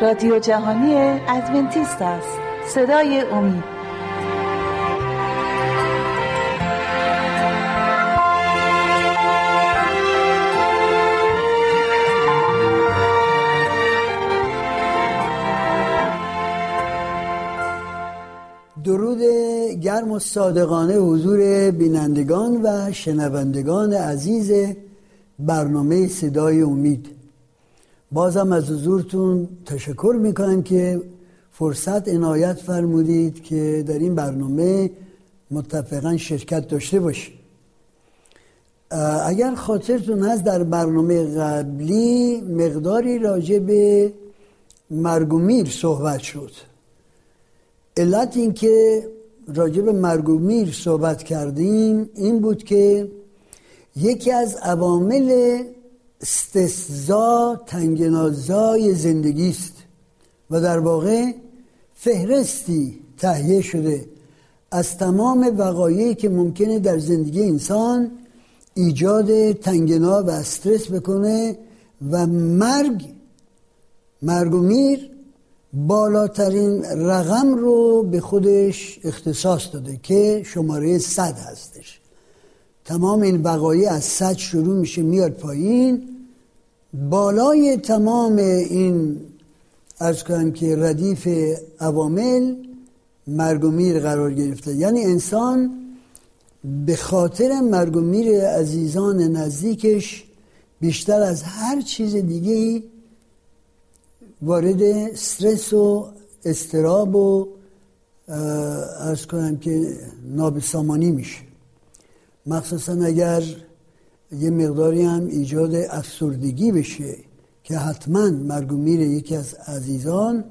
رادیو جهانی ادونتیست است. صدای امید. درود گرم و صادقانه حضور بینندگان و شنوندگان عزیز برنامه صدای امید. بازم از حضورتون تشکر می‌کنم که فرصت عنایت فرمودید که در این برنامه متفقا شرکت داشته باشید اگر خاطرتون هست در برنامه قبلی مقداری راجع به مرگ صحبت شد. علت این که راجع به مرگ صحبت کردیم این بود که یکی از عوامل استثزا تنگنازای زندگی است و در واقع فهرستی تهیه شده از تمام وقایعی که ممکنه در زندگی انسان ایجاد تنگنا و استرس بکنه و مرگ مرگ و میر بالاترین رقم رو به خودش اختصاص داده که شماره صد هستش. تمام این وقایع از صد شروع میشه میاد پایین. بالای تمام این از که ردیف عوامل مرگ و میر قرار گرفته. یعنی انسان به خاطر مرگ و میر عزیزان نزدیکش بیشتر از هر چیز دیگه وارد استرس و استراب و ارز کنم که نابسامانی میشه. مخصوصا اگر یه مقداری هم ایجاد افسردگی بشه که حتما مرگ و میر یکی از عزیزان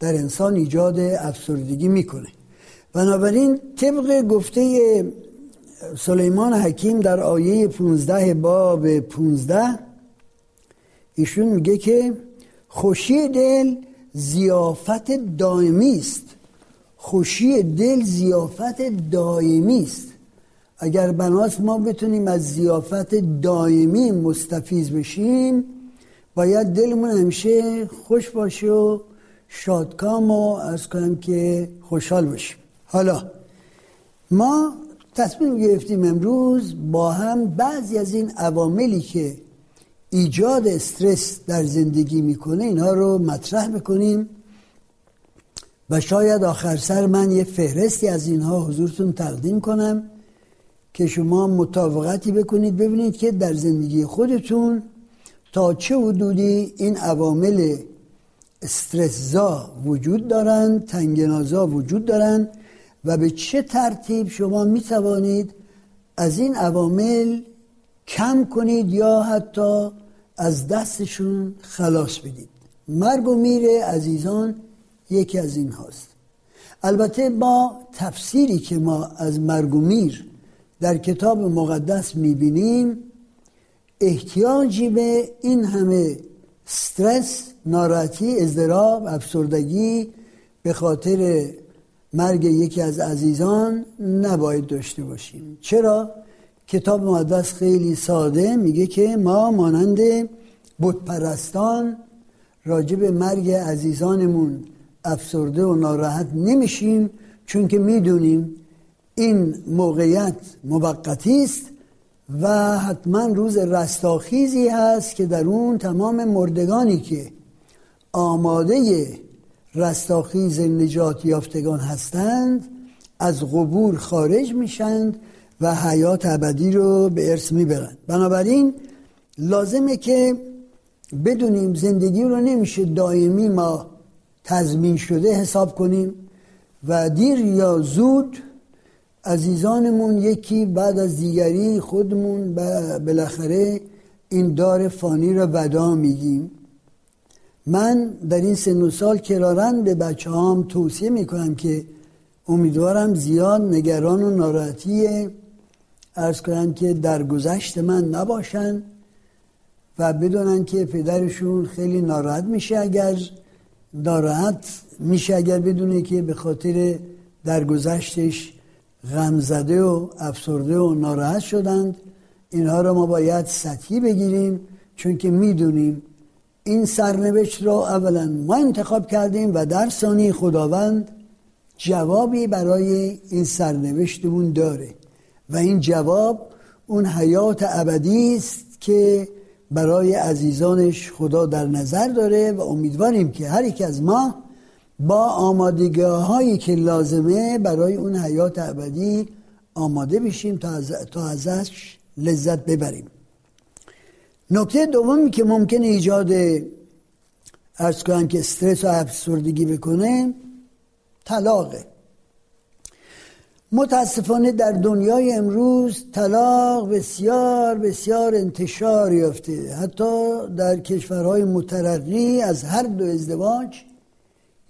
در انسان ایجاد افسردگی می‌کنه. بنابراین طبق گفته سلیمان حکیم در آیه 15 باب 15 ایشون میگه که خوشی دل زیافت دائمی است. خوشی دل زیافت دائمی است. اگر بناس ما بتونیم از زیافت دائمی مستفیز بشیم باید دلمون همیشه خوش باشه و شادکام و از کنم که خوشحال باشیم حالا ما تصمیم گرفتیم امروز با هم بعضی از این عواملی که ایجاد استرس در زندگی می‌کنه اینها رو مطرح بکنیم و شاید آخر سر من یه فهرستی از اینها حضورتون تقدیم کنم. که شما مطابقتی بکنید ببینید که در زندگی خودتون تا چه حدودی این عوامل استرسزا وجود دارند تنگنازا وجود دارند و به چه ترتیب شما می توانید از این عوامل کم کنید یا حتی از دستشون خلاص بدید. مرگ و میر عزیزان یکی از این هاست البته با تفسیری که ما از مرگ و میر در کتاب مقدس می‌بینیم احتیاجی به این همه استرس ناراحتی ازدراب افسردگی به خاطر مرگ یکی از عزیزان نباید داشته باشیم. چرا؟ کتاب مقدس خیلی ساده میگه که ما مانند بتپرستان راجع به مرگ عزیزانمون افسرده و ناراحت نمیشیم چون که می‌دونیم این موقعیت موقتی است و حتما روز رستاخیزی هست که در اون تمام مردگانی که آماده رستاخیز نجات یافتگان هستند از قبور خارج میشند و حیات ابدی رو به ارث می‌برند. بنابراین لازمه که بدونیم زندگی رو نمیشه دائمی ما تضمین شده حساب کنیم و دیر یا زود عزیزانمون یکی بعد از دیگری خودمون بالاخره این دار فانی را ودا میگیم. من در این سن و سال کرارن به بچه هام توصیه می‌کنم که امیدوارم زیاد نگران و ناراحتی ارز کنم که در گذشت من نباشن و بدونن که پدرشون خیلی ناراحت میشه اگر ناراحت میشه اگر بدونه که به خاطر درگذشتش غمزده و افسرده و ناراحت شدند. اینها را ما باید سطحی بگیریم چون که می‌دونیم این سرنوشت را اولا ما انتخاب کردیم و در ثانی خداوند جوابی برای این سرنوشتمون داره. و این جواب اون حیات ابدی است که برای عزیزانش خدا در نظر داره و امیدواریم که هر یک از ما با آمادگی هایی که لازمه برای اون حیات ابدی آماده بشیم تا, از، تا ازش لذت ببریم. نکته دومی که ممکن ایجاد ارز کنم که استرس و افسردگی بکنه طلاقه. متاسفانه در دنیای امروز طلاق بسیار بسیار انتشار یافته. حتی در کشورهای مترقی از هر دو ازدواج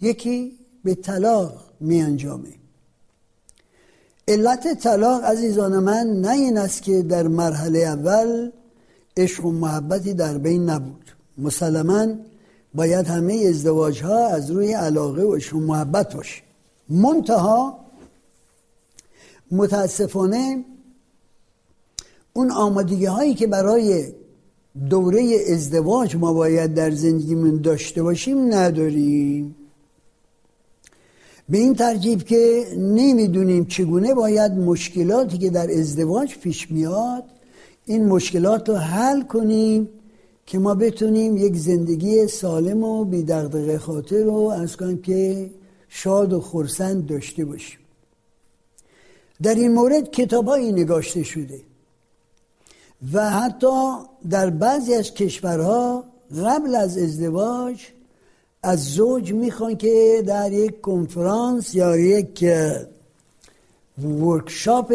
یکی به طلاق می انجامه علت طلاق عزیزان من نه این است که در مرحله اول عشق و محبتی در بین نبود. مسلما باید همه ازدواج ها از روی علاقه و عشق و محبت باشه. منتها متاسفانه اون آمادگی هایی که برای دوره ازدواج ما باید در زندگیمون داشته باشیم نداریم. به این ترجیب که نمی‌دونیم چگونه باید مشکلاتی که در ازدواج پیش میاد این مشکلات رو حل کنیم که ما بتونیم یک زندگی سالم و بی دغدغه خاطر رو از کنیم که شاد و خورسند داشته باشیم. در این مورد کتابایی نگاشته شده و حتی در بعضی از کشورها قبل از ازدواج از زوج می‌خوان که در یک کنفرانس یا یک ورکشاپ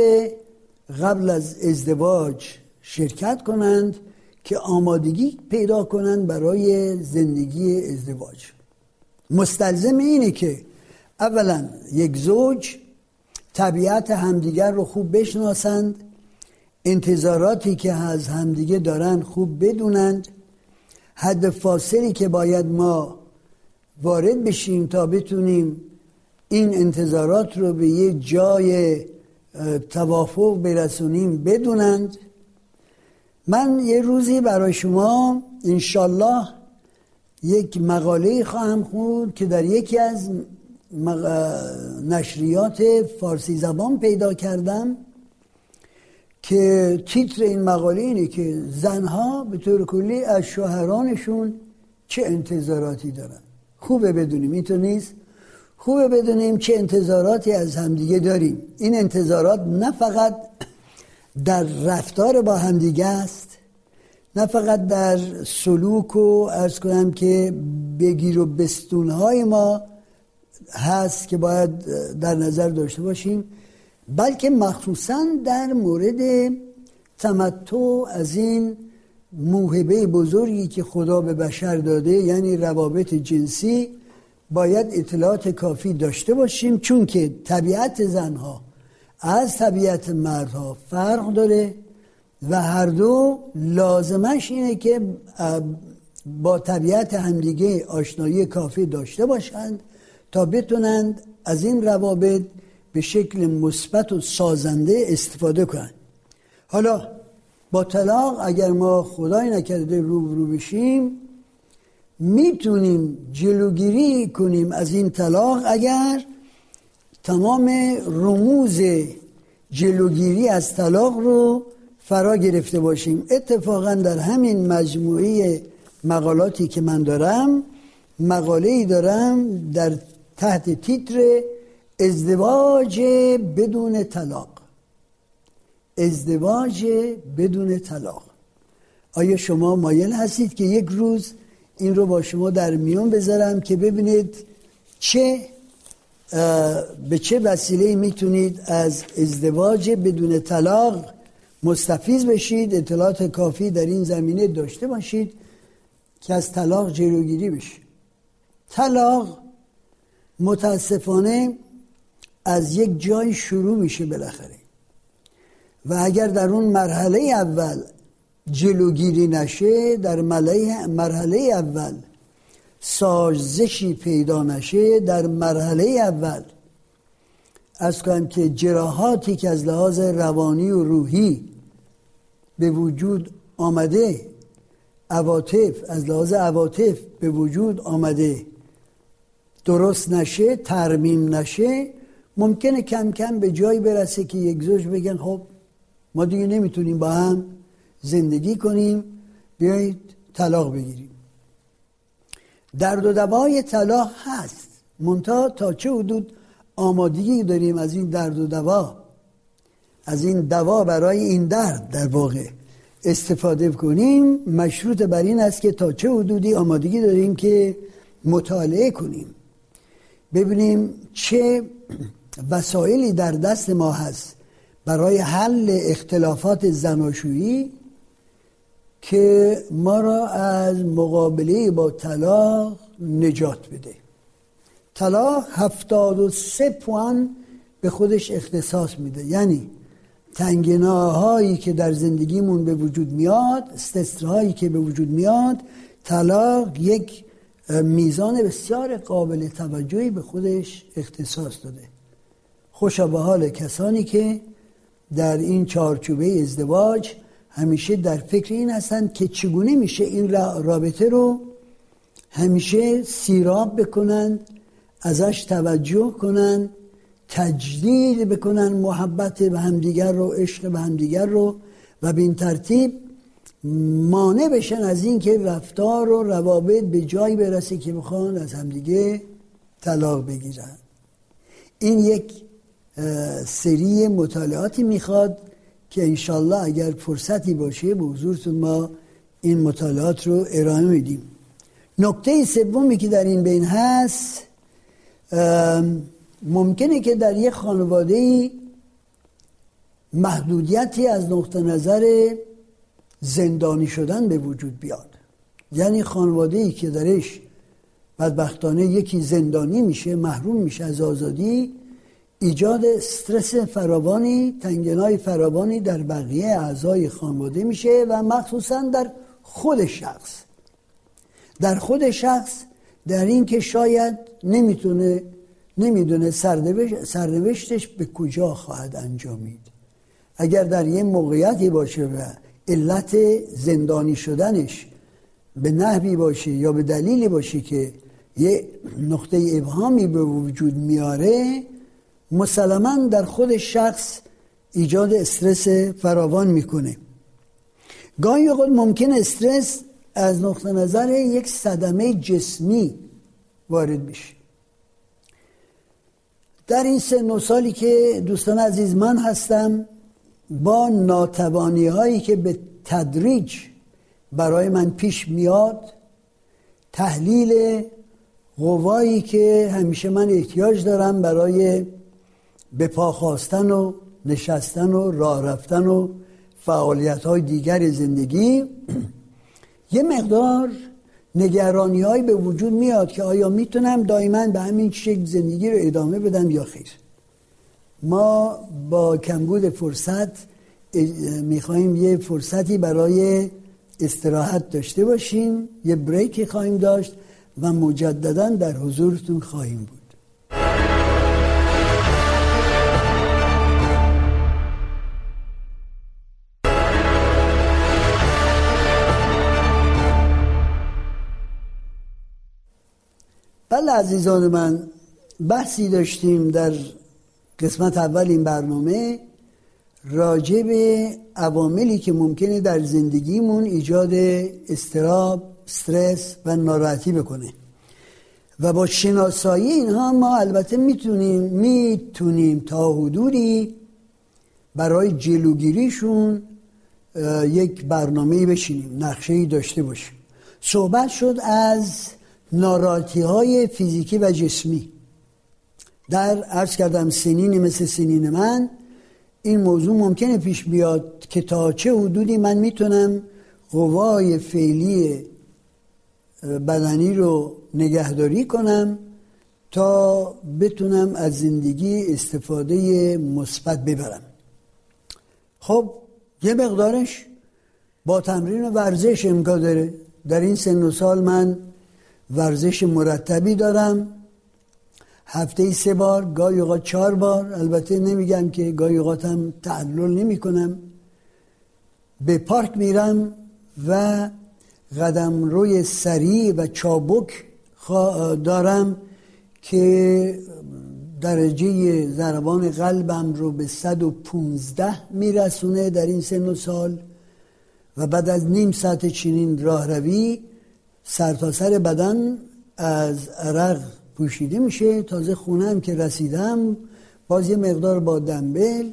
قبل از ازدواج شرکت کنند که آمادگی پیدا کنند برای زندگی ازدواج. مستلزم اینه که اولا یک زوج طبیعت همدیگر رو خوب بشناسند انتظاراتی که از همدیگه دارن خوب بدونند حد فاصلی که باید ما وارد بشیم تا بتونیم این انتظارات رو به یه جای توافق برسونیم بدونند من یه روزی برای شما انشالله یک مقاله خواهم خود که در یکی از نشریات فارسی زبان پیدا کردم که تیتر این مقاله اینه که زنها به طور کلی از شوهرانشون چه انتظاراتی دارن. خوبه بدونیم اینطور نیست؟ خوبه بدونیم چه انتظاراتی از همدیگه داریم. این انتظارات نه فقط در رفتار با همدیگه است نه فقط در سلوک و ارز کنم که بگیر و بستونهای ما هست که باید در نظر داشته باشیم بلکه مخصوصا در مورد تمتع از این موهبه بزرگی که خدا به بشر داده یعنی روابط جنسی باید اطلاعات کافی داشته باشیم چون که طبیعت زنها از طبیعت مردها فرق داره و هر دو لازمش اینه که با طبیعت همدیگه آشنایی کافی داشته باشند تا بتونند از این روابط به شکل مثبت و سازنده استفاده کنند. حالا با طلاق اگر ما خدای نکرده رو بشیم می‌تونیم جلوگیری کنیم از این طلاق اگر تمام رموز جلوگیری از طلاق رو فرا گرفته باشیم. اتفاقا در همین مجموعه مقالاتی که من دارم مقاله ای دارم در تحت تیتر ازدواج بدون طلاق. ازدواج بدون طلاق. آیا شما مایل هستید که یک روز این رو با شما در میون بذارم که ببینید چه به چه وسیله می‌تونید از ازدواج بدون طلاق مستفیز بشید اطلاعات کافی در این زمینه داشته باشید که از طلاق جلوگیری بشه. طلاق متاسفانه از یک جای شروع میشه بالاخره. و اگر در اون مرحله اول جلوگیری نشه در مرحله اول سازشی پیدا نشه در مرحله اول از کنم که جراحاتی که از لحاظ روانی و روحی به وجود آمده عواطف از لحاظ عواطف به وجود آمده درست نشه ترمیم نشه ممکنه کم کم به جایی برسه که یک زوج بگن خب ما دیگه نمی‌تونیم با هم زندگی کنیم بیایید طلاق بگیریم. درد و دوای طلاق هست. منتها تا چه حدود آمادگی داریم از این درد و دوا از این دوا برای این درد در واقع استفاده کنیم. مشروط بر این است که تا چه حدودی آمادگی داریم که مطالعه کنیم. ببینیم چه وسایلی در دست ما هست برای حل اختلافات زناشویی که ما را از مقابله با طلاق نجات بده. طلاق هفتاد و سه پوان به خودش اختصاص میده. یعنی تنگناهایی که در زندگیمون به وجود میاد استسترهایی که به وجود میاد طلاق یک میزان بسیار قابل توجهی به خودش اختصاص داده. خوشا به حال کسانی که در این چارچوبه ازدواج همیشه در فکر این هستند که چگونه میشه این رابطه رو همیشه سیراب بکنند ازش توجه کنند تجدید بکنن محبت به همدیگر رو عشق به همدیگر رو و به این ترتیب مانع بشن از اینکه رفتار و روابط به جایی برسه که بخوان از همدیگه طلاق بگیرن. این یک سری مطالعاتی می‌خواد که انشالله اگر فرصتی باشه به حضورتون ما این مطالعات رو ارائه میدیم. نکته سومی که در این بین هست ممکنه که در یک خانواده محدودیتی از نقطه نظر زندانی شدن به وجود بیاد. یعنی خانواده ای که درش بدبختانه یکی زندانی میشه محروم میشه از آزادی ایجاد استرس فراوانی تنگنای فراوانی در بقیه اعضای خانواده میشه و مخصوصا در خود شخص. در خود شخص در این که شاید نمی‌تونه نمی‌دونه سرنوشتش به کجا خواهد انجامید. اگر در یه موقعیتی باشه و علت زندانی شدنش به نحوی باشه یا به دلیلی باشه که یه نقطه ابهامی به وجود میاره مسلما در خود شخص ایجاد استرس فراوان می‌کنه. گاهی اوقات ممکن استرس از نقطه نظر یک صدمه جسمی وارد بشه. در این سن و سالی که دوستان عزیز من هستم با ناتوانی هایی که به تدریج برای من پیش میاد تحلیل قوایی که همیشه من احتیاج دارم برای به پا خواستن و نشستن و راه رفتن و فعالیت های دیگر زندگی یه مقدار نگرانی به وجود میاد که آیا می‌تونم دائما به همین شکل زندگی رو ادامه بدم یا خیر؟ ما با کمبود فرصت می‌خواهیم یه فرصتی برای استراحت داشته باشیم یه بریکی خواهیم داشت و مجددا در حضورتون خواهیم بود. بله عزیزان من بحثی داشتیم در قسمت اول این برنامه راجع به عواملی که ممکنه در زندگیمون ایجاد استراب، استرس و ناراحتی بکنه. و با شناسایی اینها ما البته می‌تونیم می‌تونیم تا حدودی برای جلوگیریشون یک برنامه بشینیم نقشه داشته باشیم. صحبت شد از ناراحتی های فیزیکی و جسمی. در عرض کردم سنین مثل سنین من این موضوع ممکنه پیش بیاد که تا چه حدودی من می‌تونم قوای فعلی بدنی رو نگهداری کنم تا بتونم از زندگی استفاده مثبت ببرم. خب یه مقدارش با تمرین ورزش امکان داره. در این سن و سال من ورزش مرتبی دارم. هفته سه بار گاهی اوقات چهار بار. البته نمیگم که گاهی اوقاتم تعلل نمی کنم به پارک میرم و قدم روی سریع و چابک دارم که درجه ضربان قلبم رو به 115 میرسونه در این سن و سال. و بعد از نیم ساعت چنین راه روی سرتاسر سر بدن از عرق پوشیده میشه. تازه خونم که رسیدم باز یه مقدار با دنبل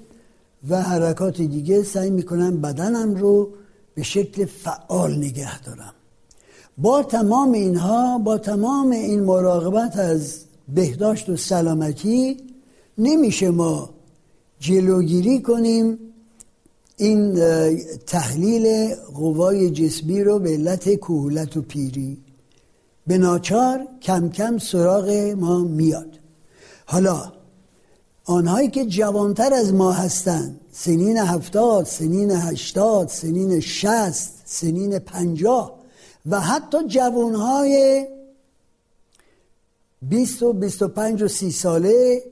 و حرکات دیگه سعی می‌کنم بدنم رو به شکل فعال نگه دارم. با تمام اینها با تمام این مراقبت از بهداشت و سلامتی نمیشه ما جلوگیری کنیم این تحلیل قوای جسمی رو به علت کهولت و پیری. به ناچار کم کم سراغ ما میاد. حالا آنهایی که جوانتر از ما هستند سنین هفتاد سنین هشتاد سنین شست سنین پنجاه و حتی جوانهای بیست و بیست و پنج و سی ساله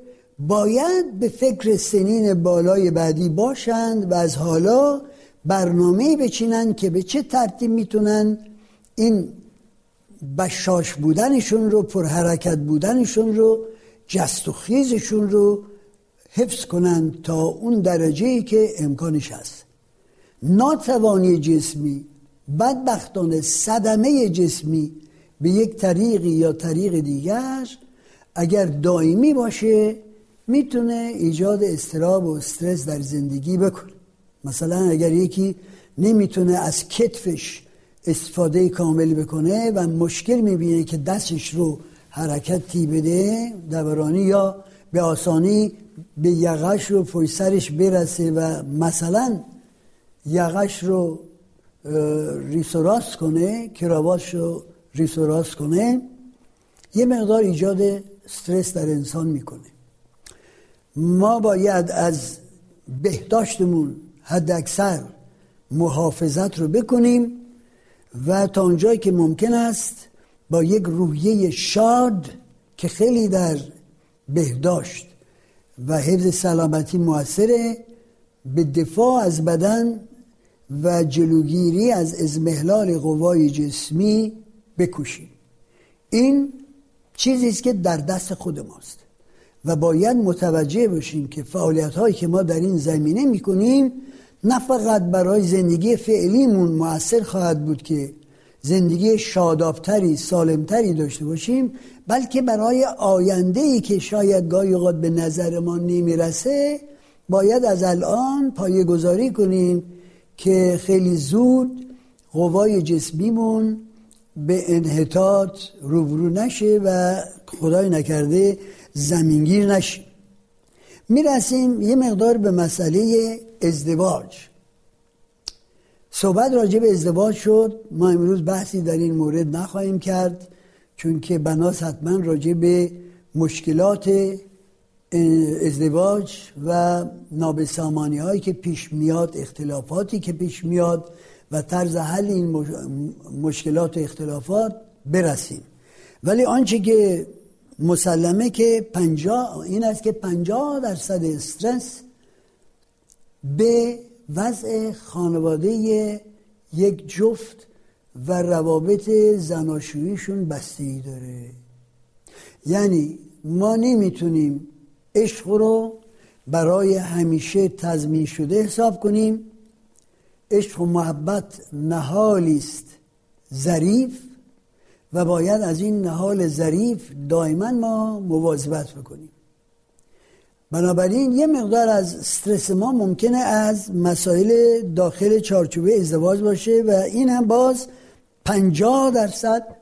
باید به فکر سنین بالای بعدی باشند و از حالا برنامه بچینند که به چه ترتیب می‌تونن این بشاش بودنشون رو پرحرکت بودنشون رو جست و خیزشون رو حفظ کنند تا اون درجه ای که امکانش هست. ناتوانی جسمی بدبختانه صدمه جسمی به یک طریقی یا طریق دیگر اگر دائمی باشه می‌تونه ایجاد استراب و استرس در زندگی بکنه. مثلا اگر یکی نمی‌تونه از کتفش استفاده کامل بکنه و مشکل می‌بینه که دستش رو حرکتی بده دورانی یا به آسانی به یقش رو سرش برسه و مثلا یقش رو ریسوراس کنه کراواتش رو ریسوراس کنه یه مقدار ایجاد استرس در انسان می‌کنه. ما باید از بهداشتمون حد اکثر محافظت رو بکنیم و تا اونجایی که ممکن است با یک روحیه شاد که خیلی در بهداشت و حفظ سلامتی موثره به دفاع از بدن و جلوگیری از ازمهلال قوای جسمی بکوشیم. این چیزی است که در دست خود ماست. و باید متوجه باشیم که فعالیت هایی که ما در این زمینه می‌کنیم نه فقط برای زندگی فعلیمون موثر خواهد بود که زندگی شادابتری سالمتری داشته باشیم بلکه برای آینده ای که شاید گاهی اوقات به نظر ما نمی‌رسه باید از الان پایه گذاری کنیم که خیلی زود قوای جسمیمون به انحطاط روبرو نشه و خدای نکرده زمینگیر نشه. می‌رسیم یه مقدار به مسئله ازدواج. صحبت راجع به ازدواج شد. ما امروز بحثی در این مورد نخواهیم کرد چون که بناس حتما راجع به مشکلات ازدواج و نابسامانی هایی که پیش میاد اختلافاتی که پیش میاد و طرز حل این مشکلات و اختلافات برسیم. ولی آنچه که مسلمه که پنجا این است که پنجاه درصد استرس به وضع خانواده یک جفت و روابط زناشوییشون بستگی داره. یعنی ما نمی‌تونیم عشق رو برای همیشه تضمین شده حساب کنیم. عشق و محبت نهالی است ظریف و باید از این نهال ظریف دائما ما مواظبت بکنیم. بنابراین یه مقدار از استرس ما ممکنه از مسائل داخل چارچوبه ازدواج باشه و این هم باز پنجاه درصد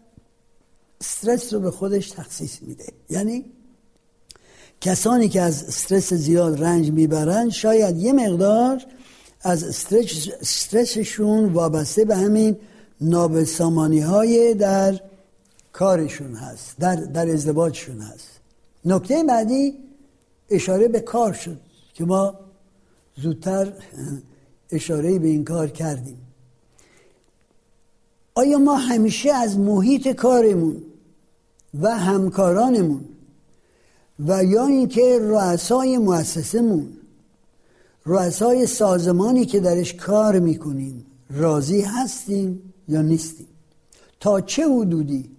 استرس رو به خودش تخصیص میده. یعنی کسانی که از استرس زیاد رنج می‌برن شاید یه مقدار از استرس استرسشون وابسته به همین نابسامانی های در کارشون هست در, در ازدواجشون هست. نکته بعدی اشاره به کار شد که ما زودتر اشاره به این کار کردیم. آیا ما همیشه از محیط کارمون و همکارانمون و یا اینکه رؤسای مؤسسمون رؤسای سازمانی که درش کار می‌کنیم راضی هستیم یا نیستیم؟ تا چه حدودی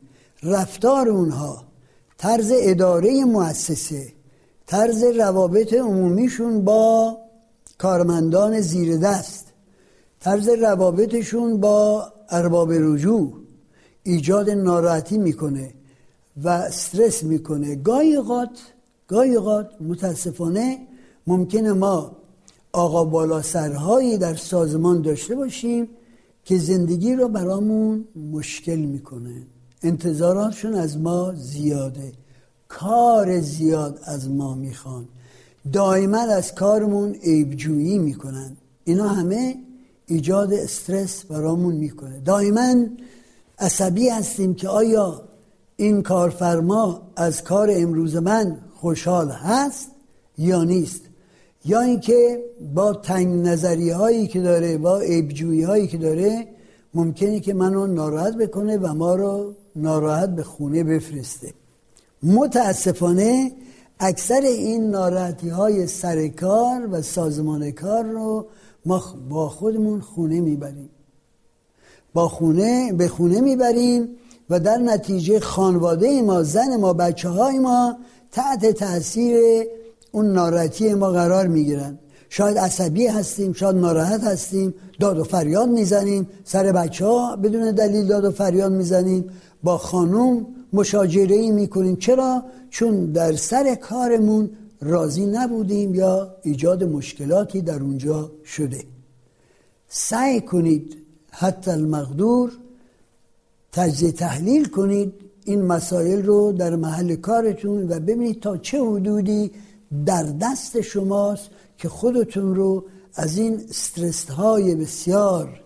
رفتار اونها طرز اداره مؤسسه طرز روابط عمومیشون با کارمندان زیر دست طرز روابطشون با ارباب رجوع ایجاد ناراحتی می‌کنه و استرس می‌کنه گاهی اوقات گاهی اوقات متاسفانه ممکنه ما آقا بالا سرهایی در سازمان داشته باشیم که زندگی رو برامون مشکل می‌کنه. انتظاراتشون از ما زیاده. کار زیاد از ما می‌خوان. دائما از کارمون عیبجویی می‌کنن. اینا همه ایجاد استرس برامون می‌کنه. دائما عصبی هستیم که آیا این کارفرما از کار امروز من خوشحال هست یا نیست. یا اینکه با تنگ نظری هایی که داره با عیبجویی هایی که داره ممکنه که منو ناراحت بکنه و ما رو ناراحت به خونه بفرسته. متاسفانه اکثر این ناراحتی های سر کار و سازمان کار رو ما با خودمون خونه می‌بریم. با خونه به خونه می‌بریم و در نتیجه خانواده ما زن ما بچه های ما تحت تاثیر اون ناراحتی ما قرار می‌گیرن. شاید عصبی هستیم شاید ناراحت هستیم. داد و فریاد می‌زنیم. سر بچه ها بدون دلیل داد و فریاد می‌زنیم. با خانوم مشاجره ای می‌کنیم. چرا؟ چون در سر کارمون راضی نبودیم یا ایجاد مشکلاتی در اونجا شده. سعی کنید حتی المقدور تجزیه تحلیل کنید. این مسائل رو در محل کارتون و ببینید تا چه حدودی در دست شماست که خودتون رو از این استرس های بسیار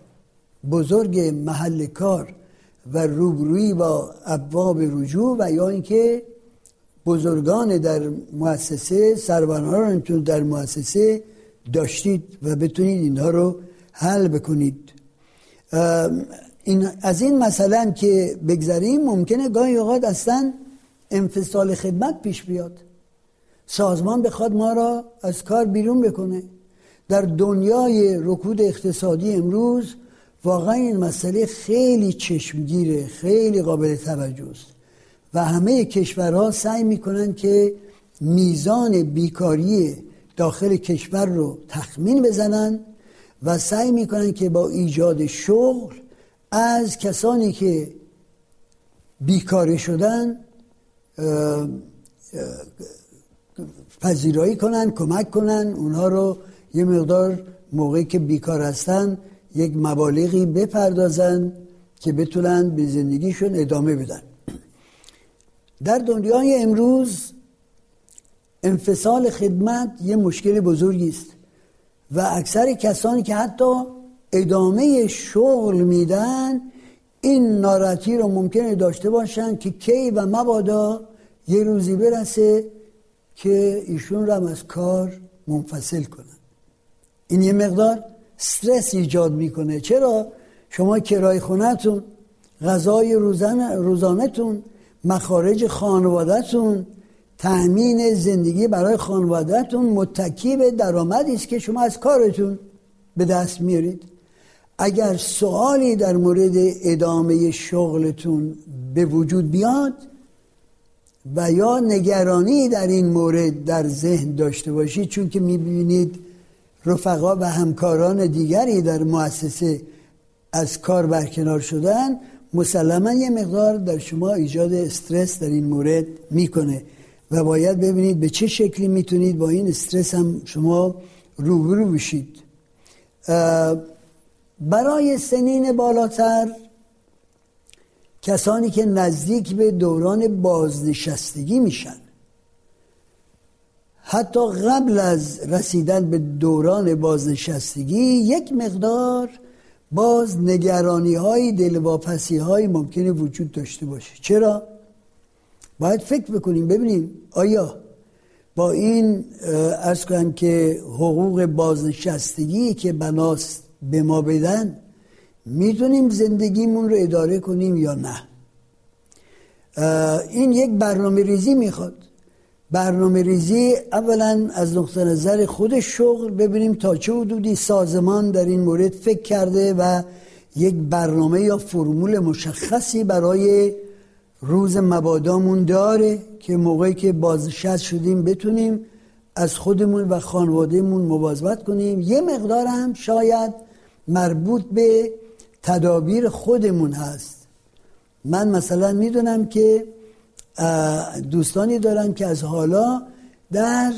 بزرگ محل کار و روبرویی با ابواب رجوع و یا اینکه بزرگان در مؤسسه سروران رو در مؤسسه داشتید و بتونید اینها رو حل بکنید. این از این مثلا که بگذریم ممکنه گاهی اوقات اصلا انفصال خدمت پیش بیاد. سازمان بخواد ما را از کار بیرون بکنه. در دنیای رکود اقتصادی امروز واقعا این مسئله خیلی چشمگیره خیلی قابل توجه است. و همه کشورها سعی می‌کنن که میزان بیکاری داخل کشور رو تخمین بزنن و سعی می‌کنن که با ایجاد شغل از کسانی که بیکاری شدن پذیرایی کنن کمک کنن اونها رو یه مقدار موقعی که بیکار هستن یک مبالغی بپردازن که بتونن به زندگیشون ادامه بدن. در دنیای امروز انفصال خدمت یه مشکل بزرگی است و اکثر کسانی که حتی ادامه شغل میدن این ناراحتی رو ممکنه داشته باشن که کی و مبادا یه روزی برسه که ایشون رو از کار منفصل کنن. این یه مقدار استرس ایجاد می‌کنه. چرا؟ شما کرای خونتون غذای روزانه روزانهتون مخارج خانوادهتون تأمین زندگی برای خانوادهتون متکی به درآمدی است که شما از کارتون به دست میارید. اگر سوالی در مورد ادامه شغلتون به وجود بیاد و یا نگرانی در این مورد در ذهن داشته باشید چون که می‌بینید رفقا و همکاران دیگری در مؤسسه از کار برکنار شدن مسلما یه مقدار در شما ایجاد استرس در این مورد می‌کنه. و باید ببینید به چه شکلی می‌تونید با این استرس هم شما روبرو بشید. برای سنین بالاتر کسانی که نزدیک به دوران بازنشستگی میشن. حتی قبل از رسیدن به دوران بازنشستگی یک مقدار باز نگرانی های دلواپسی های ممکنه وجود داشته باشه. چرا؟ باید فکر بکنیم. ببینیم آیا با این از کنم که حقوق بازنشستگی که بناست به ما بدن می‌تونیم زندگیمون رو اداره کنیم یا نه. این یک برنامه ریزی می‌خواد. برنامه ریزی اولا از نقطه نظر خود شغل ببینیم تا چه حدودی سازمان در این مورد فکر کرده و یک برنامه یا فرمول مشخصی برای روز مبادامون داره که موقعی که بازنشست شدیم بتونیم از خودمون و خانوادهمون مواظبت کنیم. یه مقدار هم شاید مربوط به تدابیر خودمون هست. من مثلا می‌دونم که دوستانی دارن که از حالا در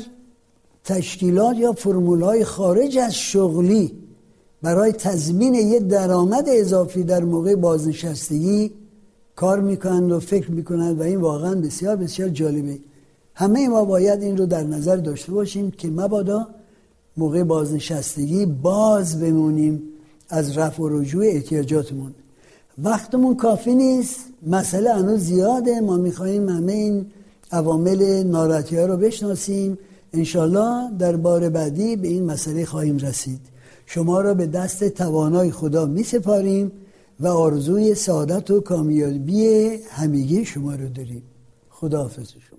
تشکیلات یا فرمول های خارج از شغلی برای تضمین یه درآمد اضافی در موقع بازنشستگی کار می‌کنند و فکر می‌کنند و این واقعا بسیار بسیار جالبه. همه ما باید این رو در نظر داشته باشیم که مبادا موقع بازنشستگی باز بمونیم. از رفع و رجوع احتیاجاتمون. وقتمون کافی نیست. مسئله هنوز زیاده. ما میخواییم همه این عوامل ناراحتی ها رو بشناسیم. انشالله در بار بعدی به این مسئله خواهیم رسید. شما را به دست توانای خدا می سپاریم و آرزوی سعادت و کامیابی همگی شما رو داریم. خدا حافظ شما.